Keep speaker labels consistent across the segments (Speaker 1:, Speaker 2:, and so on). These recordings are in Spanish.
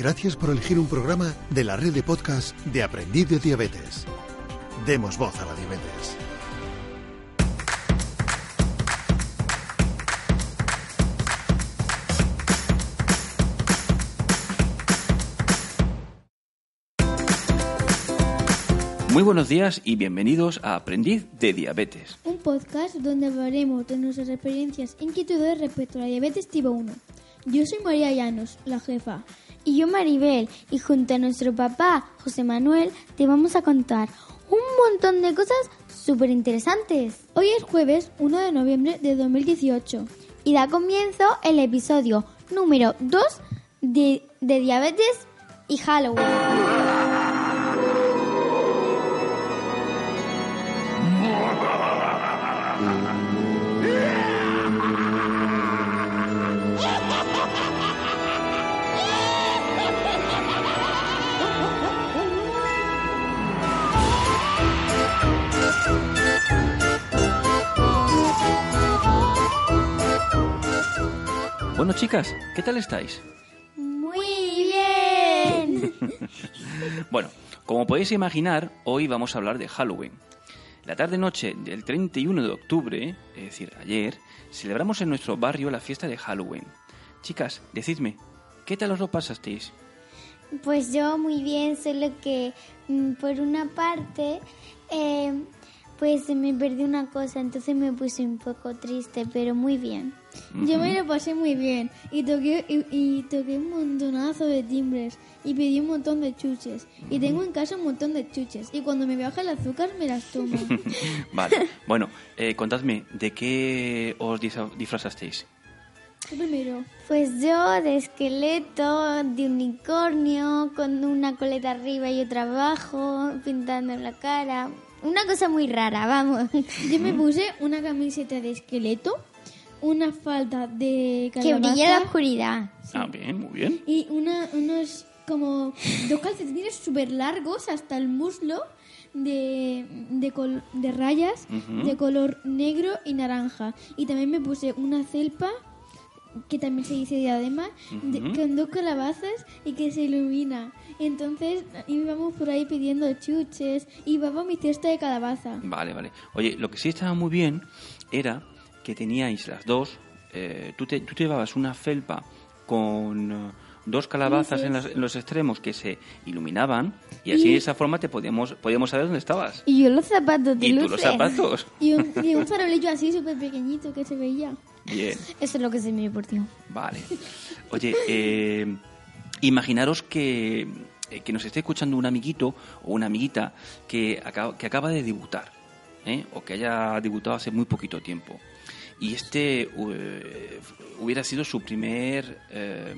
Speaker 1: Gracias por elegir un programa de la red de podcast de Aprendiz de Diabetes. Demos voz a la diabetes.
Speaker 2: Muy buenos días y bienvenidos a Aprendiz de Diabetes.
Speaker 3: Un podcast donde hablaremos de nuestras experiencias e inquietudes respecto a la diabetes tipo 1. Yo soy María Llanos, la jefa.
Speaker 4: Y yo Maribel, y junto a nuestro papá, José Manuel, te vamos a contar un montón de cosas súper interesantes.
Speaker 3: Hoy es jueves 1 de noviembre de 2018.
Speaker 4: Y da comienzo el episodio número 2 de, de Diabetes y Halloween.
Speaker 2: Bueno, chicas, ¿qué tal estáis?
Speaker 4: Muy bien.
Speaker 2: Bueno, como podéis imaginar, hoy vamos a hablar de Halloween. La tarde-noche del 31 de octubre, es decir, ayer, celebramos en nuestro barrio la fiesta de Halloween. Chicas, decidme, ¿qué tal os lo pasasteis?
Speaker 4: Pues yo muy bien, solo que mm, por una parte, eh, pues me perdí una cosa, entonces me puse un poco triste, pero muy bien.
Speaker 3: Yo me lo pasé muy bien y toqué, y, y toqué un montonazo de timbres y pedí un montón de chuches. Y tengo en casa un montón de chuches y cuando me baja el azúcar me las tomo.
Speaker 2: Vale, bueno, eh, contadme, ¿de qué os disfra- disfrazasteis?
Speaker 3: Primero,
Speaker 4: Pues yo de esqueleto, de unicornio, con una coleta arriba y otra abajo, pintando la cara. Una cosa muy rara, vamos.
Speaker 3: yo me puse una camiseta de esqueleto, una falda de
Speaker 4: Que
Speaker 3: calabaza
Speaker 4: brilla en la oscuridad.
Speaker 2: Ah, bien, muy bien.
Speaker 3: y una, unos como dos calcetines súper largos hasta el muslo de, de, col- de rayas
Speaker 2: Ujú.
Speaker 3: de color negro y naranja. Y también me puse una celpa que también se dice diadema, de-
Speaker 2: Ujú.
Speaker 3: con dos calabazas y que se ilumina. Entonces íbamos por ahí pidiendo chuches y iba mi cesta de calabaza.
Speaker 2: Vale, vale. Oye, lo que sí estaba muy bien era que teníais las dos, eh, tú, te, tú te llevabas una felpa con eh, dos calabazas en, las- en los extremos que se iluminaban y así de esa forma te podíamos, podíamos saber dónde estabas.
Speaker 4: Y yo los zapatos de
Speaker 2: Y tú
Speaker 4: luces.
Speaker 2: los zapatos.
Speaker 3: Y un, y un farolillo así súper pequeñito que se veía.
Speaker 2: Bien,
Speaker 4: Eso es lo que se me deportió.
Speaker 2: vale. Oye, eh, imaginaros que, eh, que nos esté escuchando un amiguito o una amiguita que acaba, que acaba de debutar, ¿eh? o que haya debutado hace muy poquito tiempo. Y este eh, hubiera sido su primer, eh,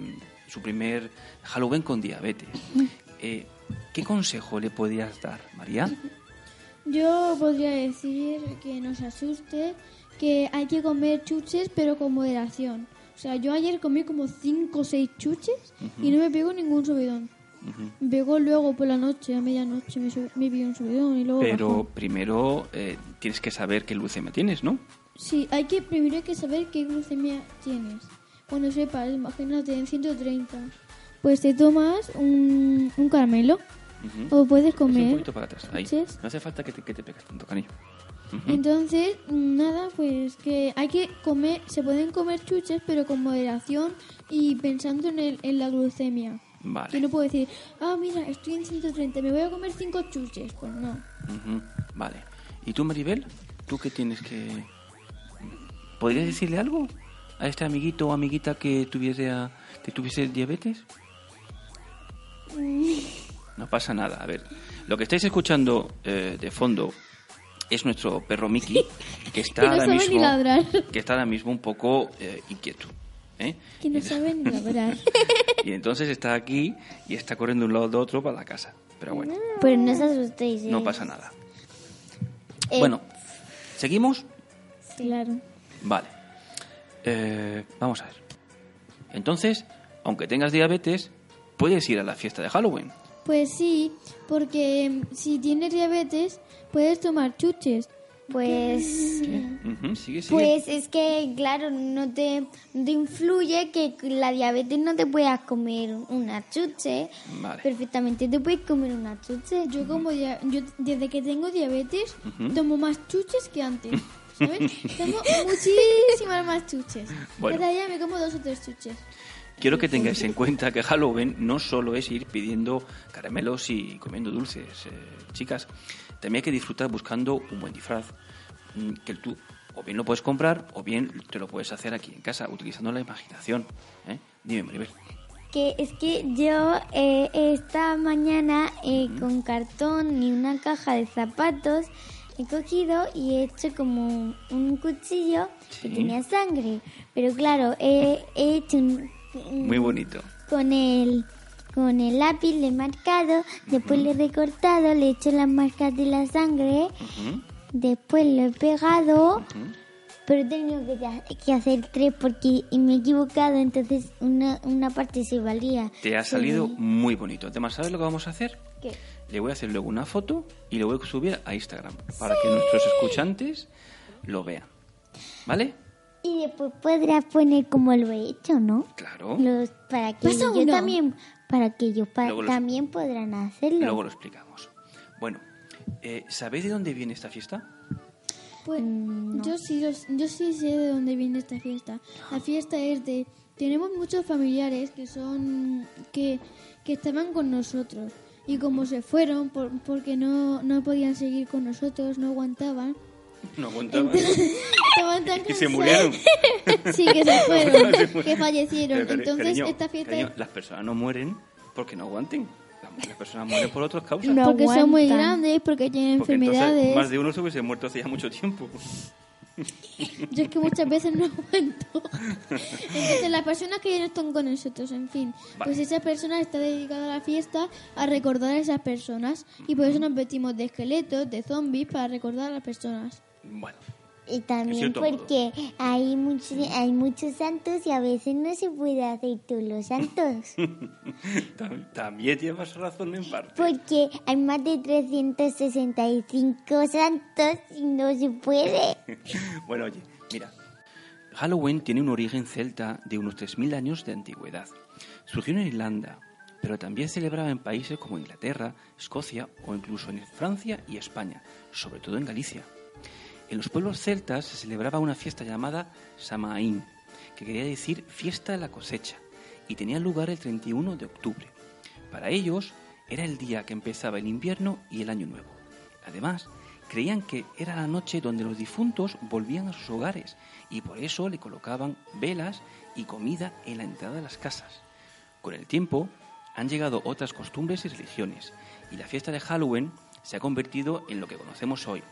Speaker 2: su primer Halloween con diabetes. Eh, ¿Qué consejo le podrías dar, María?
Speaker 3: Yo podría decir que no se asuste, que hay que comer chuches pero con moderación. O sea, yo ayer comí como 5 o 6 chuches y no me pegó ningún subidón. Me pegó luego por la noche, a medianoche, me, me un subidón y luego
Speaker 2: Pero
Speaker 3: bajó.
Speaker 2: primero eh, tienes que saber qué leucemia tienes, ¿no?
Speaker 3: Sí, hay que, primero hay que saber qué glucemia tienes. Cuando sepas, imagínate en 130, pues te tomas un, un caramelo o puedes
Speaker 2: Echa un
Speaker 3: comer
Speaker 2: poquito para atrás. Ahí.
Speaker 3: chuches.
Speaker 2: No hace falta que te, que te pegues tanto, cariño.
Speaker 3: Entonces, nada, pues que hay que comer, se pueden comer chuches, pero con moderación y pensando en, el, en la glucemia.
Speaker 2: Vale.
Speaker 3: Que no puedo decir, ah, mira, estoy en 130, me voy a comer 5 chuches. Pues no.
Speaker 2: Vale. ¿Y tú, Maribel? ¿Tú qué tienes que...? ¿Podrías decirle algo a este amiguito o amiguita que tuviese, que tuviese diabetes? No pasa nada. A ver, lo que estáis escuchando eh, de fondo es nuestro perro Mickey, que está
Speaker 3: Que no
Speaker 2: ahora
Speaker 3: sabe
Speaker 2: mismo, que está ahora mismo un poco eh, inquieto. ¿eh?
Speaker 3: Que no saben ni hablar.
Speaker 2: Y entonces está aquí y está corriendo de un lado de otro para la casa. Pero bueno,
Speaker 4: Pero no os asustéis.
Speaker 2: no
Speaker 4: ¿eh?
Speaker 2: pasa nada. Bueno, ¿seguimos?
Speaker 3: Claro.
Speaker 2: Vale. Eh, vamos a ver. Entonces, aunque tengas diabetes, puedes ir a la fiesta de Halloween.
Speaker 3: Pues sí, porque mm, si tienes diabetes, puedes tomar chuches.
Speaker 4: Pues.
Speaker 2: Ujú, sigue, sigue.
Speaker 4: Pues es que, claro, no te, no te influye que la diabetes no te puedas comer una chuche.
Speaker 2: Vale.
Speaker 4: Perfectamente te puedes comer una chuche.
Speaker 3: Yo como yo desde que tengo diabetes tomo más chuches que antes. Tomo muchísimas más chuches.
Speaker 2: Bueno.
Speaker 3: Cada día me como dos o tres chuches.
Speaker 2: Quiero que tengáis en cuenta que Halloween no solo es ir pidiendo caramelos y comiendo dulces, eh, chicas. También hay que disfrutar buscando un buen disfraz mm, que tú o bien lo puedes comprar o bien te lo puedes hacer aquí en casa utilizando la imaginación. ¿eh? Dime, Maribel.
Speaker 4: Que es que yo eh, esta mañana eh, con cartón y una caja de zapatos he cogido y he hecho como un, cuchillo
Speaker 2: Sí.
Speaker 4: que tenía sangre. Pero claro, he, he hecho un,
Speaker 2: Muy bonito.
Speaker 4: con el con el lápiz le he marcado, después le he recortado, le he hecho las marcas de la sangre, después lo he pegado, pero he tenido que, ha- que hacer tres porque me he equivocado, entonces una, una parte se valía.
Speaker 2: Te ha salido muy bonito. Además, ¿sabes lo que vamos a hacer?
Speaker 4: ¿Qué?
Speaker 2: Le voy a hacer luego una foto y le voy a subir a Instagram para que nuestros escuchantes lo vean. ¿Vale?
Speaker 4: Y después podrás poner como lo he hecho, ¿no?
Speaker 2: Claro.
Speaker 4: Los, para que
Speaker 3: Pues
Speaker 4: ellos
Speaker 3: aún no.
Speaker 4: también, para que ellos pa-
Speaker 2: Luego los-
Speaker 4: también podrán hacerlo.
Speaker 2: Luego lo explicamos. Bueno, eh, ¿sabéis de dónde viene esta fiesta?
Speaker 3: Pues
Speaker 4: Mm,
Speaker 3: yo sí los- yo sí sé de dónde viene esta fiesta. La fiesta es de tenemos muchos familiares que son que, que estaban con nosotros y como se fueron por- porque no, no podían seguir con nosotros, no aguantaban.
Speaker 2: No aguantaba.
Speaker 3: Estaban tan
Speaker 2: y se murieron.
Speaker 3: Sí, que se fueron, que fallecieron.
Speaker 2: Pero,
Speaker 3: Entonces
Speaker 2: cariño,
Speaker 3: esta fiesta
Speaker 2: cariño, las personas no mueren porque no aguanten. Las, las personas mueren por otras causas.
Speaker 4: No.
Speaker 3: porque son muy grandes, porque tienen
Speaker 2: Porque entonces
Speaker 3: enfermedades.
Speaker 2: más de uno se hubiese muerto hace ya mucho tiempo.
Speaker 3: Yo es que muchas veces no aguanto. Entonces, las personas que ya no están con nosotros, en fin,
Speaker 2: Vale.
Speaker 3: pues esa persona está dedicada a la fiesta a recordar a esas personas. Y por eso nos vestimos de esqueletos, de zombies, para recordar a las personas.
Speaker 2: Bueno,
Speaker 4: Y también porque hay muchos, hay muchos santos y a veces no se puede hacer todos los santos.
Speaker 2: tam- también tienes razón en parte.
Speaker 4: Porque hay más de 365 santos y no se puede.
Speaker 2: Bueno, oye, mira. Halloween tiene un origen celta de unos 3.000 años de antigüedad. Surgió en Irlanda, pero también celebraba en países como Inglaterra, Escocia o incluso en Francia y España, sobre todo en Galicia. En los pueblos celtas se celebraba una fiesta llamada Samaín, que quería decir fiesta de la cosecha, y tenía lugar el 31 de octubre. Para ellos era el día que empezaba el invierno y el año nuevo. Además, creían que era la noche donde los difuntos volvían a sus hogares y por eso le colocaban velas y comida en la entrada de las casas. Con el tiempo han llegado otras costumbres y religiones y la fiesta de Halloween se ha convertido en lo que conocemos hoy.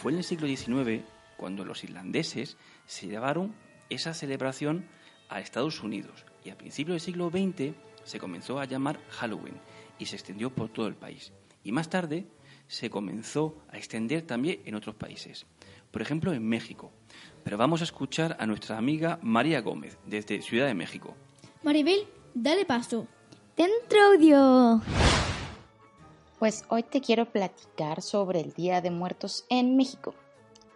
Speaker 2: Fue en el siglo XIX cuando los irlandeses se llevaron esa celebración a Estados Unidos y a principios del siglo XX se comenzó a llamar Halloween y se extendió por todo el país. Y más tarde se comenzó a extender también en otros países, por ejemplo en México. Pero vamos a escuchar a nuestra amiga María Gómez desde Ciudad de México.
Speaker 3: Maribel, dale paso.
Speaker 4: Dentro audio.
Speaker 5: Pues hoy te quiero platicar sobre el Día de Muertos en México.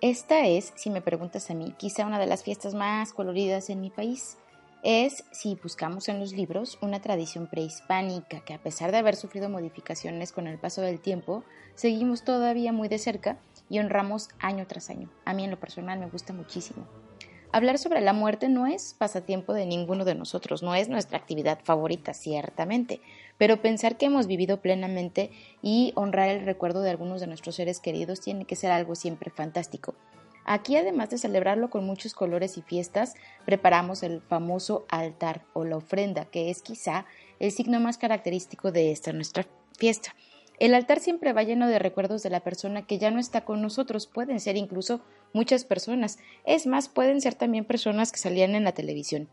Speaker 5: Esta es, si me preguntas a mí, quizá una de las fiestas más coloridas en mi país. Es, si buscamos en los libros, una tradición prehispánica que a pesar de haber sufrido modificaciones con el paso del tiempo, seguimos todavía muy de cerca y honramos año tras año. A mí en lo personal me gusta muchísimo. Hablar sobre la muerte no es pasatiempo de ninguno de nosotros, no es nuestra actividad favorita, ciertamente, pero pensar que hemos vivido plenamente y honrar el recuerdo de algunos de nuestros seres queridos tiene que ser algo siempre fantástico. Aquí, además de celebrarlo con muchos colores y fiestas, preparamos el famoso altar o la ofrenda, que es quizá el signo más característico de esta nuestra fiesta. El altar siempre va lleno de recuerdos de la persona que ya no está con nosotros, pueden ser incluso muchas personas, es más, pueden ser también personas que salían en la televisión.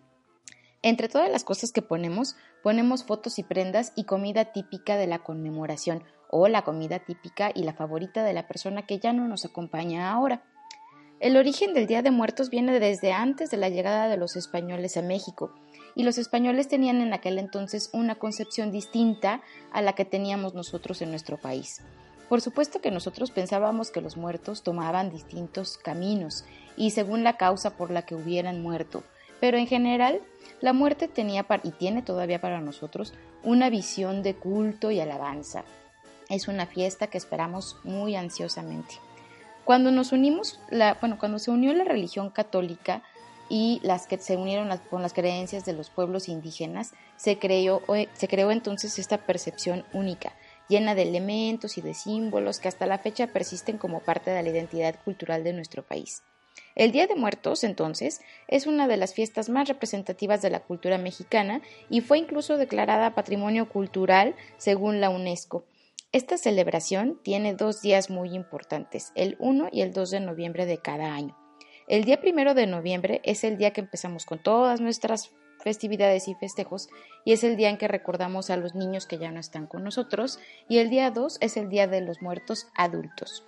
Speaker 5: Entre todas las cosas que ponemos, ponemos fotos y prendas y comida típica de la conmemoración o la comida típica y la favorita de la persona que ya no nos acompaña ahora. El origen del Día de Muertos viene desde antes de la llegada de los españoles a México, y los españoles tenían en aquel entonces una concepción distinta a la que teníamos nosotros en nuestro país. Por supuesto que nosotros pensábamos que los muertos tomaban distintos caminos y según la causa por la que hubieran muerto, pero en general la muerte tenía y tiene todavía para nosotros una visión de culto y alabanza. Es una fiesta que esperamos muy ansiosamente. Cuando nos unimos, la, bueno, cuando se unió la religión católica y las que se unieron con las creencias de los pueblos indígenas, se creó, se creó entonces esta percepción única, llena de elementos y de símbolos que hasta la fecha persisten como parte de la identidad cultural de nuestro país. El Día de Muertos, entonces, es una de las fiestas más representativas de la cultura mexicana y fue incluso declarada Patrimonio Cultural según la UNESCO. Esta celebración tiene dos días muy importantes, el 1 y el 2 de noviembre de cada año. El día 1 de noviembre es el día que empezamos con todas nuestras festividades y festejos y es el día en que recordamos a los niños que ya no están con nosotros y el día 2 es el día de los muertos adultos.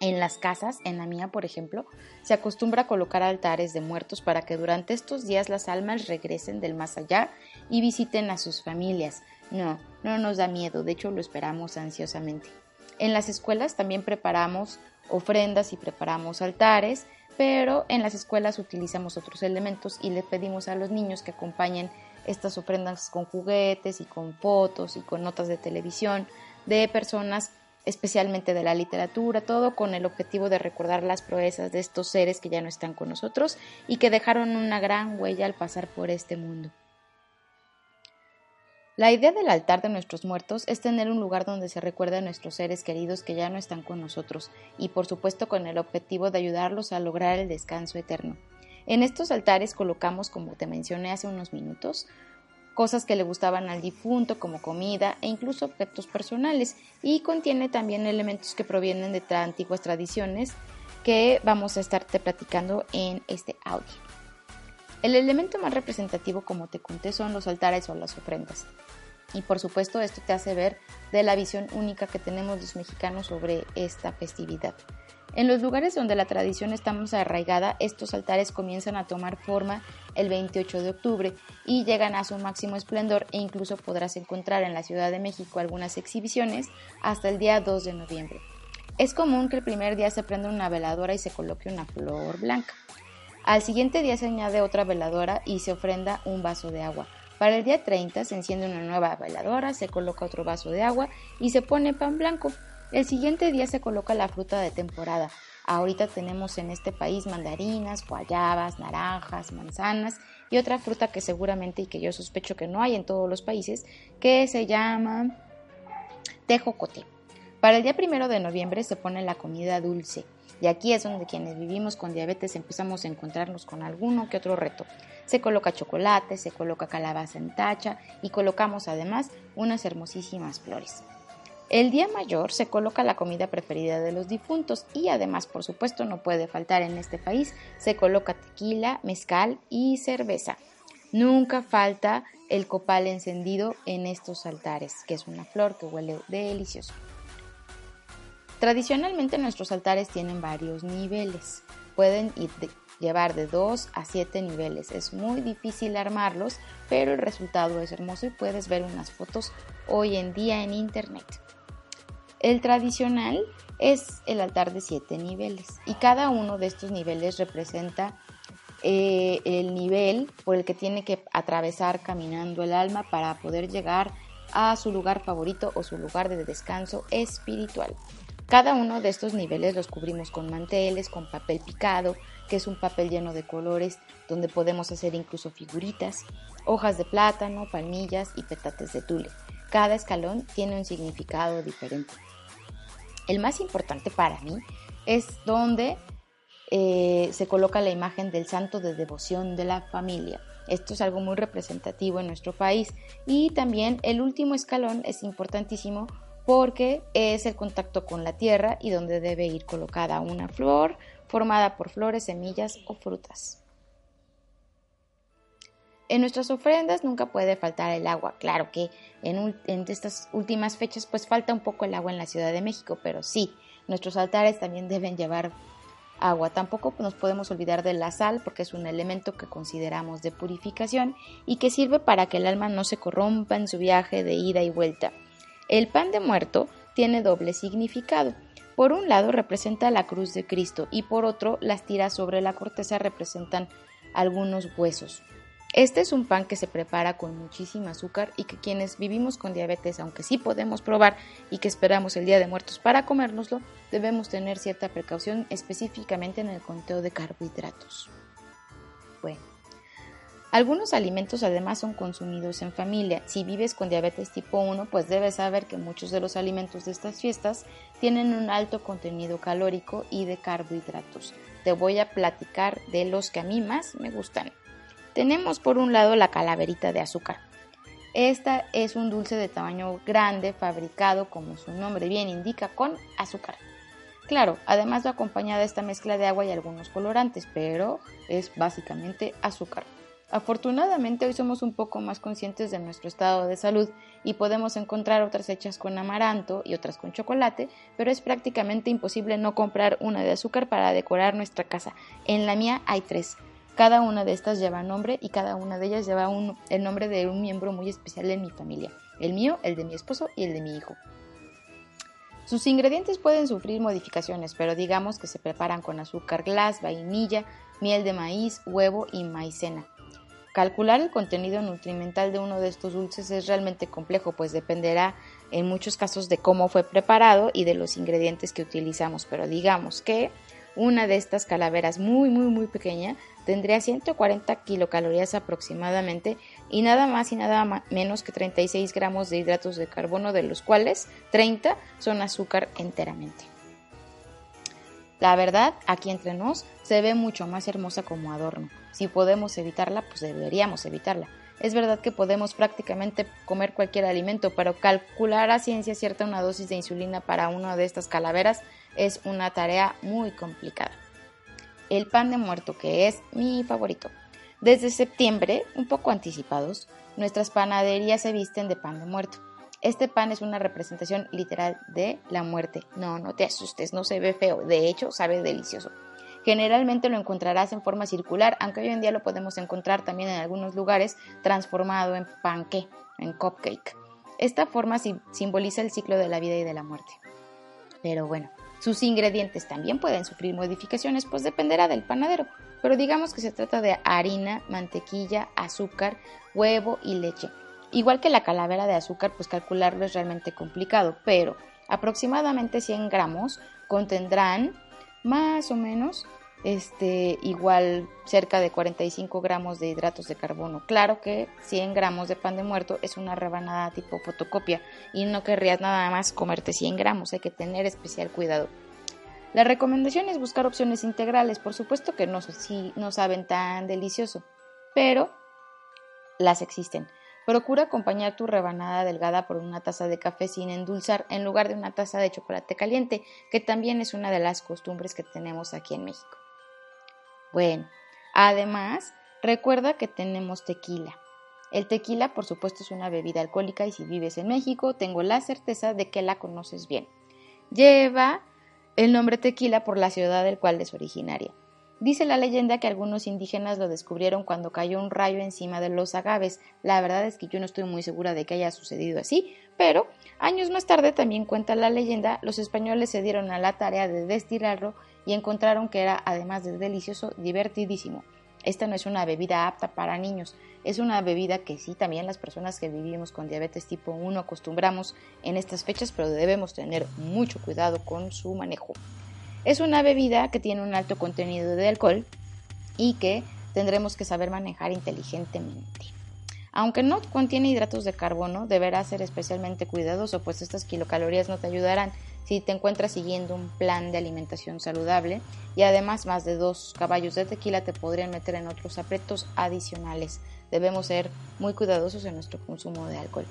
Speaker 5: En las casas, en la mía por ejemplo, se acostumbra colocar altares de muertos para que durante estos días las almas regresen del más allá y visiten a sus familias, no, no nos da miedo, de hecho lo esperamos ansiosamente. En las escuelas también preparamos ofrendas y preparamos altares, pero en las escuelas utilizamos otros elementos y le pedimos a los niños que acompañen estas ofrendas con juguetes y con fotos y con notas de televisión de personas especialmente de la literatura, todo con el objetivo de recordar las proezas de estos seres que ya no están con nosotros y que dejaron una gran huella al pasar por este mundo. La idea del altar de nuestros muertos es tener un lugar donde se recuerde a nuestros seres queridos que ya no están con nosotros y por supuesto con el objetivo de ayudarlos a lograr el descanso eterno. En estos altares colocamos, como te mencioné hace unos minutos, cosas que le gustaban al difunto como comida e incluso objetos personales y contiene también elementos que provienen de antiguas tradiciones que vamos a estarte platicando en este audio. El elemento más representativo, como te conté, son los altares o las ofrendas. Y por supuesto esto te hace ver de la visión única que tenemos los mexicanos sobre esta festividad. En los lugares donde la tradición está más arraigada, estos altares comienzan a tomar forma el 28 de octubre y llegan a su máximo esplendor e incluso podrás encontrar en la Ciudad de México algunas exhibiciones hasta el día 2 de noviembre. Es común que el primer día se prenda una veladora y se coloque una flor blanca. Al siguiente día se añade otra veladora y se ofrenda un vaso de agua. Para el día 30 se enciende una nueva veladora, se coloca otro vaso de agua y se pone pan blanco. El siguiente día se coloca la fruta de temporada. Ahorita tenemos en este país mandarinas, guayabas, naranjas, manzanas y otra fruta que seguramente y que yo sospecho que no hay en todos los países, que se llama tejocote. Para el día primero de noviembre se pone la comida dulce. Y aquí es donde quienes vivimos con diabetes empezamos a encontrarnos con alguno que otro reto. Se coloca chocolate, se coloca calabaza en tacha y colocamos además unas hermosísimas flores. El día mayor se coloca la comida preferida de los difuntos y además, por supuesto, no puede faltar en este país, se coloca tequila, mezcal y cerveza. Nunca falta el copal encendido en estos altares, que es una flor que huele delicioso. Tradicionalmente nuestros altares tienen varios niveles. Pueden llevar de 2 a 7 niveles. Es muy difícil armarlos, pero el resultado es hermoso y puedes ver unas fotos hoy en día en internet. El tradicional es el altar de 7 niveles y cada uno de estos niveles representa eh, el nivel por el que tiene que atravesar caminando el alma para poder llegar a su lugar favorito o su lugar de descanso espiritual. Cada uno de estos niveles los cubrimos con manteles, con papel picado, que es un papel lleno de colores donde podemos hacer incluso figuritas, hojas de plátano, palmillas y petates de tule. Cada escalón tiene un significado diferente. El más importante para mí es donde eh, se coloca la imagen del santo de devoción de la familia. Esto es algo muy representativo en nuestro país. Y también el último escalón es importantísimo porque es el contacto con la tierra y donde debe ir colocada una flor formada por flores, semillas o frutas. En nuestras ofrendas nunca puede faltar el agua. Claro que en, estas últimas fechas pues falta un poco el agua en la Ciudad de México, pero sí, nuestros altares también deben llevar agua. Tampoco nos podemos olvidar de la sal porque es un elemento que consideramos de purificación y que sirve para que el alma no se corrompa en su viaje de ida y vuelta. El pan de muerto tiene doble significado. Por un lado representa la cruz de Cristo y por otro las tiras sobre la corteza representan algunos huesos. Este es un pan que se prepara con muchísimo azúcar y que quienes vivimos con diabetes, aunque sí podemos probar y que esperamos el Día de Muertos para comérnoslo, debemos tener cierta precaución específicamente en el conteo de carbohidratos. Bueno, algunos alimentos además son consumidos en familia. Si vives con diabetes tipo 1, pues debes saber que muchos de los alimentos de estas fiestas tienen un alto contenido calórico y de carbohidratos. Te voy a platicar de los que a mí más me gustan. Tenemos por un lado la calaverita de azúcar. Esta es un dulce de tamaño grande fabricado, como su nombre bien indica, con azúcar. Claro, además va acompañada esta mezcla de agua y algunos colorantes, pero es básicamente azúcar. Afortunadamente hoy somos un poco más conscientes de nuestro estado de salud y podemos encontrar otras hechas con amaranto y otras con chocolate, pero es prácticamente imposible no comprar una de azúcar para decorar nuestra casa. En la mía hay tres. Cada una de estas lleva nombre y cada una de ellas lleva el nombre de un miembro muy especial de mi familia. El mío, el de mi esposo y el de mi hijo. Sus ingredientes pueden sufrir modificaciones, pero digamos que se preparan con azúcar glas, vainilla, miel de maíz, huevo y maicena. Calcular el contenido nutrimental de uno de estos dulces es realmente complejo, pues dependerá en muchos casos de cómo fue preparado y de los ingredientes que utilizamos, pero digamos que una de estas calaveras muy muy muy pequeña tendría 140 kilocalorías aproximadamente y nada más y nada menos que 36 gramos de hidratos de carbono, de los cuales 30 son azúcar enteramente. La verdad, aquí entre nos, se ve mucho más hermosa como adorno. Si podemos evitarla, pues deberíamos evitarla. Es verdad que podemos prácticamente comer cualquier alimento, pero calcular a ciencia cierta una dosis de insulina para una de estas calaveras es una tarea muy complicada el pan de muerto, que es mi favorito. Desde septiembre, un poco anticipados, nuestras panaderías se visten de pan de muerto. Este pan es una representación literal de la muerte. No, no te asustes, no se ve feo, de hecho sabe delicioso. Generalmente lo encontrarás en forma circular, aunque hoy en día lo podemos encontrar también en algunos lugares transformado en panque, en cupcake. Esta forma simboliza el ciclo de la vida y de la muerte. Pero bueno, sus ingredientes también pueden sufrir modificaciones, pues dependerá del panadero, pero digamos que se trata de harina, mantequilla, azúcar, huevo y leche. Igual que la calavera de azúcar, pues calcularlo es realmente complicado, pero aproximadamente 100 gramos contendrán más o menos este, igual cerca de 45 gramos de hidratos de carbono. Claro que 100 gramos de pan de muerto es una rebanada tipo fotocopia y no querrías nada más comerte 100 gramos, hay que tener especial cuidado. La recomendación es buscar opciones integrales, por supuesto que no, no saben tan delicioso, pero las existen. Procura acompañar tu rebanada delgada por una taza de café sin endulzar en lugar de una taza de chocolate caliente, que también es una de las costumbres que tenemos aquí en México. Bueno, además, recuerda que tenemos tequila. El tequila, por supuesto, es una bebida alcohólica y si vives en México, tengo la certeza de que la conoces bien. Lleva el nombre tequila por la ciudad del cual es originaria. Dice la leyenda que algunos indígenas lo descubrieron cuando cayó un rayo encima de los agaves. La verdad es que yo no estoy muy segura de que haya sucedido así, pero años más tarde también cuenta la leyenda, los españoles se dieron a la tarea de destilarlo y encontraron que era, además de delicioso, divertidísimo. Esta no es una bebida apta para niños, es una bebida que sí también las personas que vivimos con diabetes tipo 1 acostumbramos en estas fechas, pero debemos tener mucho cuidado con su manejo. Es una bebida que tiene un alto contenido de alcohol y que tendremos que saber manejar inteligentemente. Aunque no contiene hidratos de carbono, deberás ser especialmente cuidadoso, pues estas kilocalorías no te ayudarán si te encuentras siguiendo un plan de alimentación saludable y además más de dos caballos de tequila te podrían meter en otros aprietos adicionales. Debemos ser muy cuidadosos en nuestro consumo de alcohol.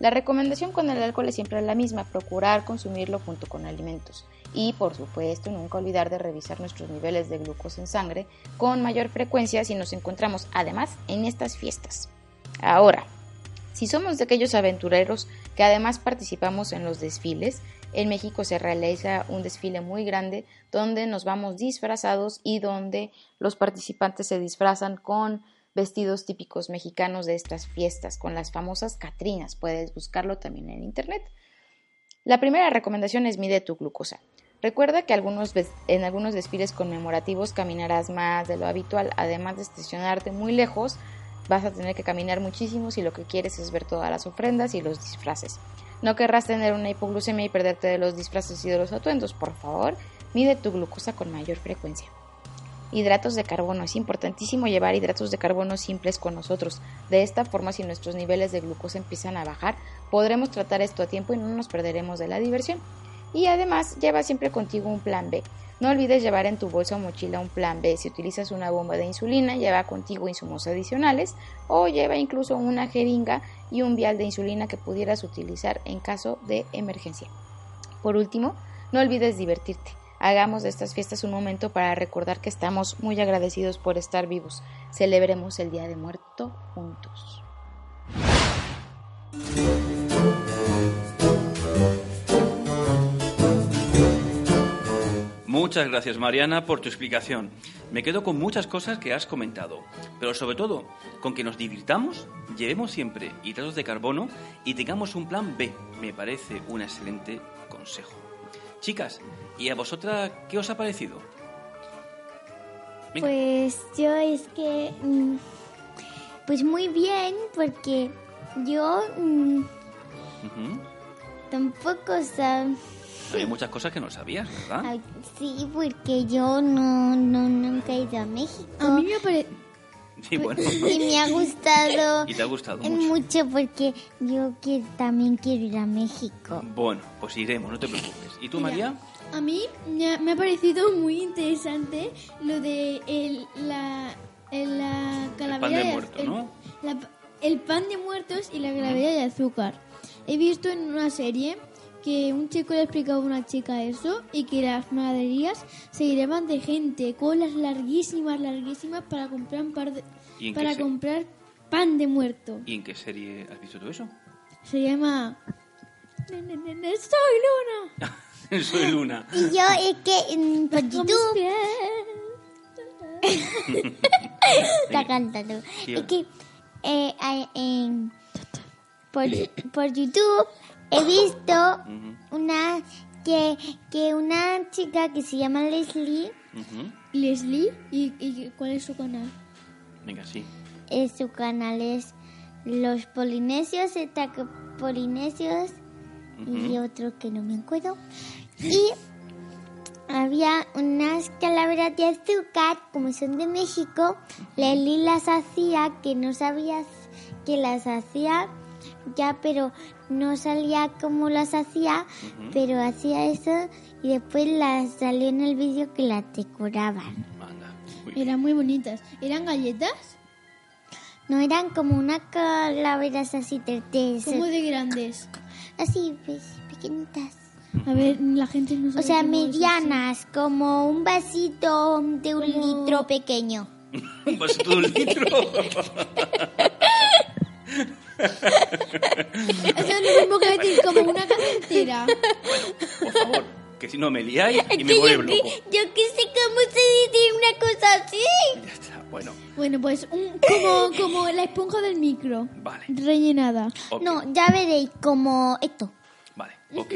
Speaker 5: La recomendación con el alcohol es siempre la misma, procurar consumirlo junto con alimentos. Y por supuesto, nunca olvidar de revisar nuestros niveles de glucosa en sangre con mayor frecuencia si nos encontramos además en estas fiestas. Ahora, si somos de aquellos aventureros que además participamos en los desfiles, en México se realiza un desfile muy grande donde nos vamos disfrazados y donde los participantes se disfrazan con vestidos típicos mexicanos de estas fiestas, con las famosas Catrinas. Puedes buscarlo también en internet. La primera recomendación es mide tu glucosa. Recuerda que en algunos desfiles conmemorativos caminarás más de lo habitual, además de estacionarte muy lejos, vas a tener que caminar muchísimo si lo que quieres es ver todas las ofrendas y los disfraces. No querrás tener una hipoglucemia y perderte de los disfraces y de los atuendos, por favor, mide tu glucosa con mayor frecuencia. Hidratos de carbono. Es importantísimo llevar hidratos de carbono simples con nosotros. De esta forma, si nuestros niveles de glucosa empiezan a bajar, podremos tratar esto a tiempo y no nos perderemos de la diversión. Y además, lleva siempre contigo un plan B. No olvides llevar en tu bolsa o mochila un plan B. Si utilizas una bomba de insulina, lleva contigo insumos adicionales o lleva incluso una jeringa y un vial de insulina que pudieras utilizar en caso de emergencia. Por último, no olvides divertirte. Hagamos de estas fiestas un momento para recordar que estamos muy agradecidos por estar vivos. Celebremos el Día de Muerto juntos.
Speaker 2: Muchas gracias Mariana por tu explicación. Me quedo con muchas cosas que has comentado, pero sobre todo con que nos divirtamos, llevemos siempre hidratos de carbono y tengamos un plan B. Me parece un excelente consejo. Chicas, ¿y a vosotras qué os ha parecido?
Speaker 4: Pues yo es que... Mm, pues muy bien, porque yo mm, tampoco sabía
Speaker 2: hay muchas cosas que no sabías, ¿verdad?
Speaker 4: sí, porque yo no, no nunca he ido a México.
Speaker 3: A mí me parece...
Speaker 2: Sí, bueno.
Speaker 4: Y me ha gustado.
Speaker 2: Y te ha gustado
Speaker 4: mucho. mucho porque yo que también quiero ir a México.
Speaker 2: Bueno, pues iremos, no te preocupes. ¿Y tú, María?
Speaker 3: A mí me ha parecido muy interesante lo de el, la, la calavera.
Speaker 2: El pan de muertos, ¿no?
Speaker 3: el pan de muertos y la calavera de azúcar. He visto en una serie que un chico le explicaba a una chica eso y que las maderías se llevaban de gente, colas larguísimas, larguísimas para comprar par de, para comprar pan de muerto.
Speaker 2: ¿Y en qué serie has visto tú eso?
Speaker 3: Se llama Soy Luna.
Speaker 2: Soy Luna.
Speaker 4: Y yo es que en, por YouTube está cantando. Es que eh, en, por, por YouTube he visto una que, que una chica que se llama Leslie.
Speaker 3: Leslie, ¿Y, cuál es su canal?
Speaker 2: Venga, sí.
Speaker 4: Eh, su canal es Los Polinesios, Polinesios y otro que no me acuerdo. Y había unas calaveras de azúcar, como son de México. Leslie las hacía, que no sabías que las hacía ya, pero no salía como las hacía, pero hacía eso y después las salió en el vídeo que las decoraban.
Speaker 3: Eran muy bonitas. ¿Eran galletas?
Speaker 4: No, eran como unas calaveras así de...
Speaker 3: ¿Cómo de grandes?
Speaker 4: Así, pues, pequeñitas.
Speaker 3: A ver, la gente no sabe
Speaker 4: O sea, medianas, como un vasito de un litro pequeño.
Speaker 2: ¿Un vasito de un litro?
Speaker 3: Eso es lo mismo que decir como una casa entera.
Speaker 2: Bueno, por favor, que si no me liáis y me
Speaker 4: yo,
Speaker 2: loco.
Speaker 4: Yo que sé cómo se dice una cosa así.
Speaker 2: Ya está, bueno.
Speaker 3: Bueno, pues un, como, como la esponja del micro.
Speaker 2: Vale.
Speaker 3: Rellenada.
Speaker 4: No, ya veréis, como esto.
Speaker 2: Vale, ok.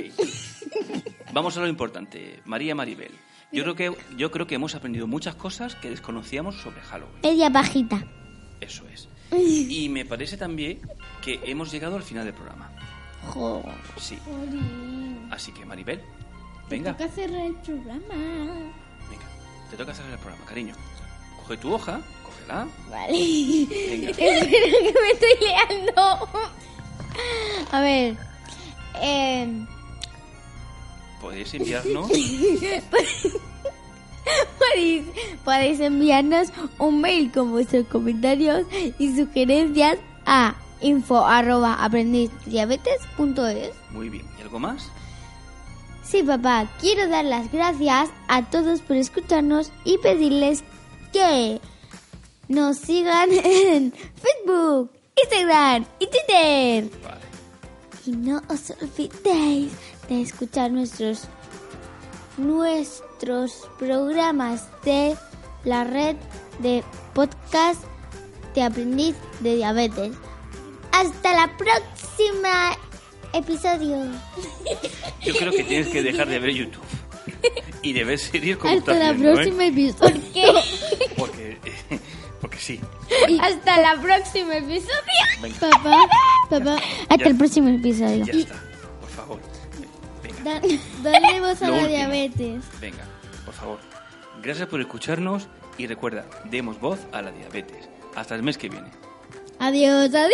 Speaker 2: Vamos a lo importante. María Maribel. Yo creo, que, yo creo que hemos aprendido muchas cosas que desconocíamos sobre Halloween.
Speaker 4: Media bajita.
Speaker 2: Eso es. Y me parece también que hemos llegado al final del programa. Sí. Así que, Maribel, venga.
Speaker 3: Te toca cerrar el programa.
Speaker 2: Venga, te toca cerrar el programa, cariño. Coge tu hoja, cógela.
Speaker 4: Vale. Venga. Espero que me estoy leando. A ver. Eh...
Speaker 2: Podéis enviarnos.
Speaker 4: podéis, podéis enviarnos un mail con vuestros comentarios y sugerencias a info arroba aprendizdiabetes.es.
Speaker 2: Muy bien. ¿Y algo más?
Speaker 4: Sí, papá, quiero dar las gracias a todos por escucharnos y pedirles que nos sigan en Facebook, Instagram y Twitter.
Speaker 2: Vale.
Speaker 4: Y no os olvidéis de escuchar nuestros nuestros programas de la red de podcast de aprendiz de diabetes. Hasta la próxima episodio.
Speaker 2: Yo creo que tienes que dejar de ver YouTube. Y de ver series como
Speaker 3: Hasta la
Speaker 2: viendo, ¿eh?
Speaker 3: próxima episodio.
Speaker 2: Porque, porque sí.
Speaker 4: Hasta la próxima episodio.
Speaker 2: Venga,
Speaker 3: Papá, papá,
Speaker 4: Hasta
Speaker 2: Ya.
Speaker 4: el próximo episodio.
Speaker 2: ya está.
Speaker 3: Da- voz a la
Speaker 2: último.
Speaker 3: diabetes.
Speaker 2: venga, por favor. Gracias por escucharnos y recuerda, demos voz a la diabetes. Hasta el mes que viene.
Speaker 3: Adiós, adiós.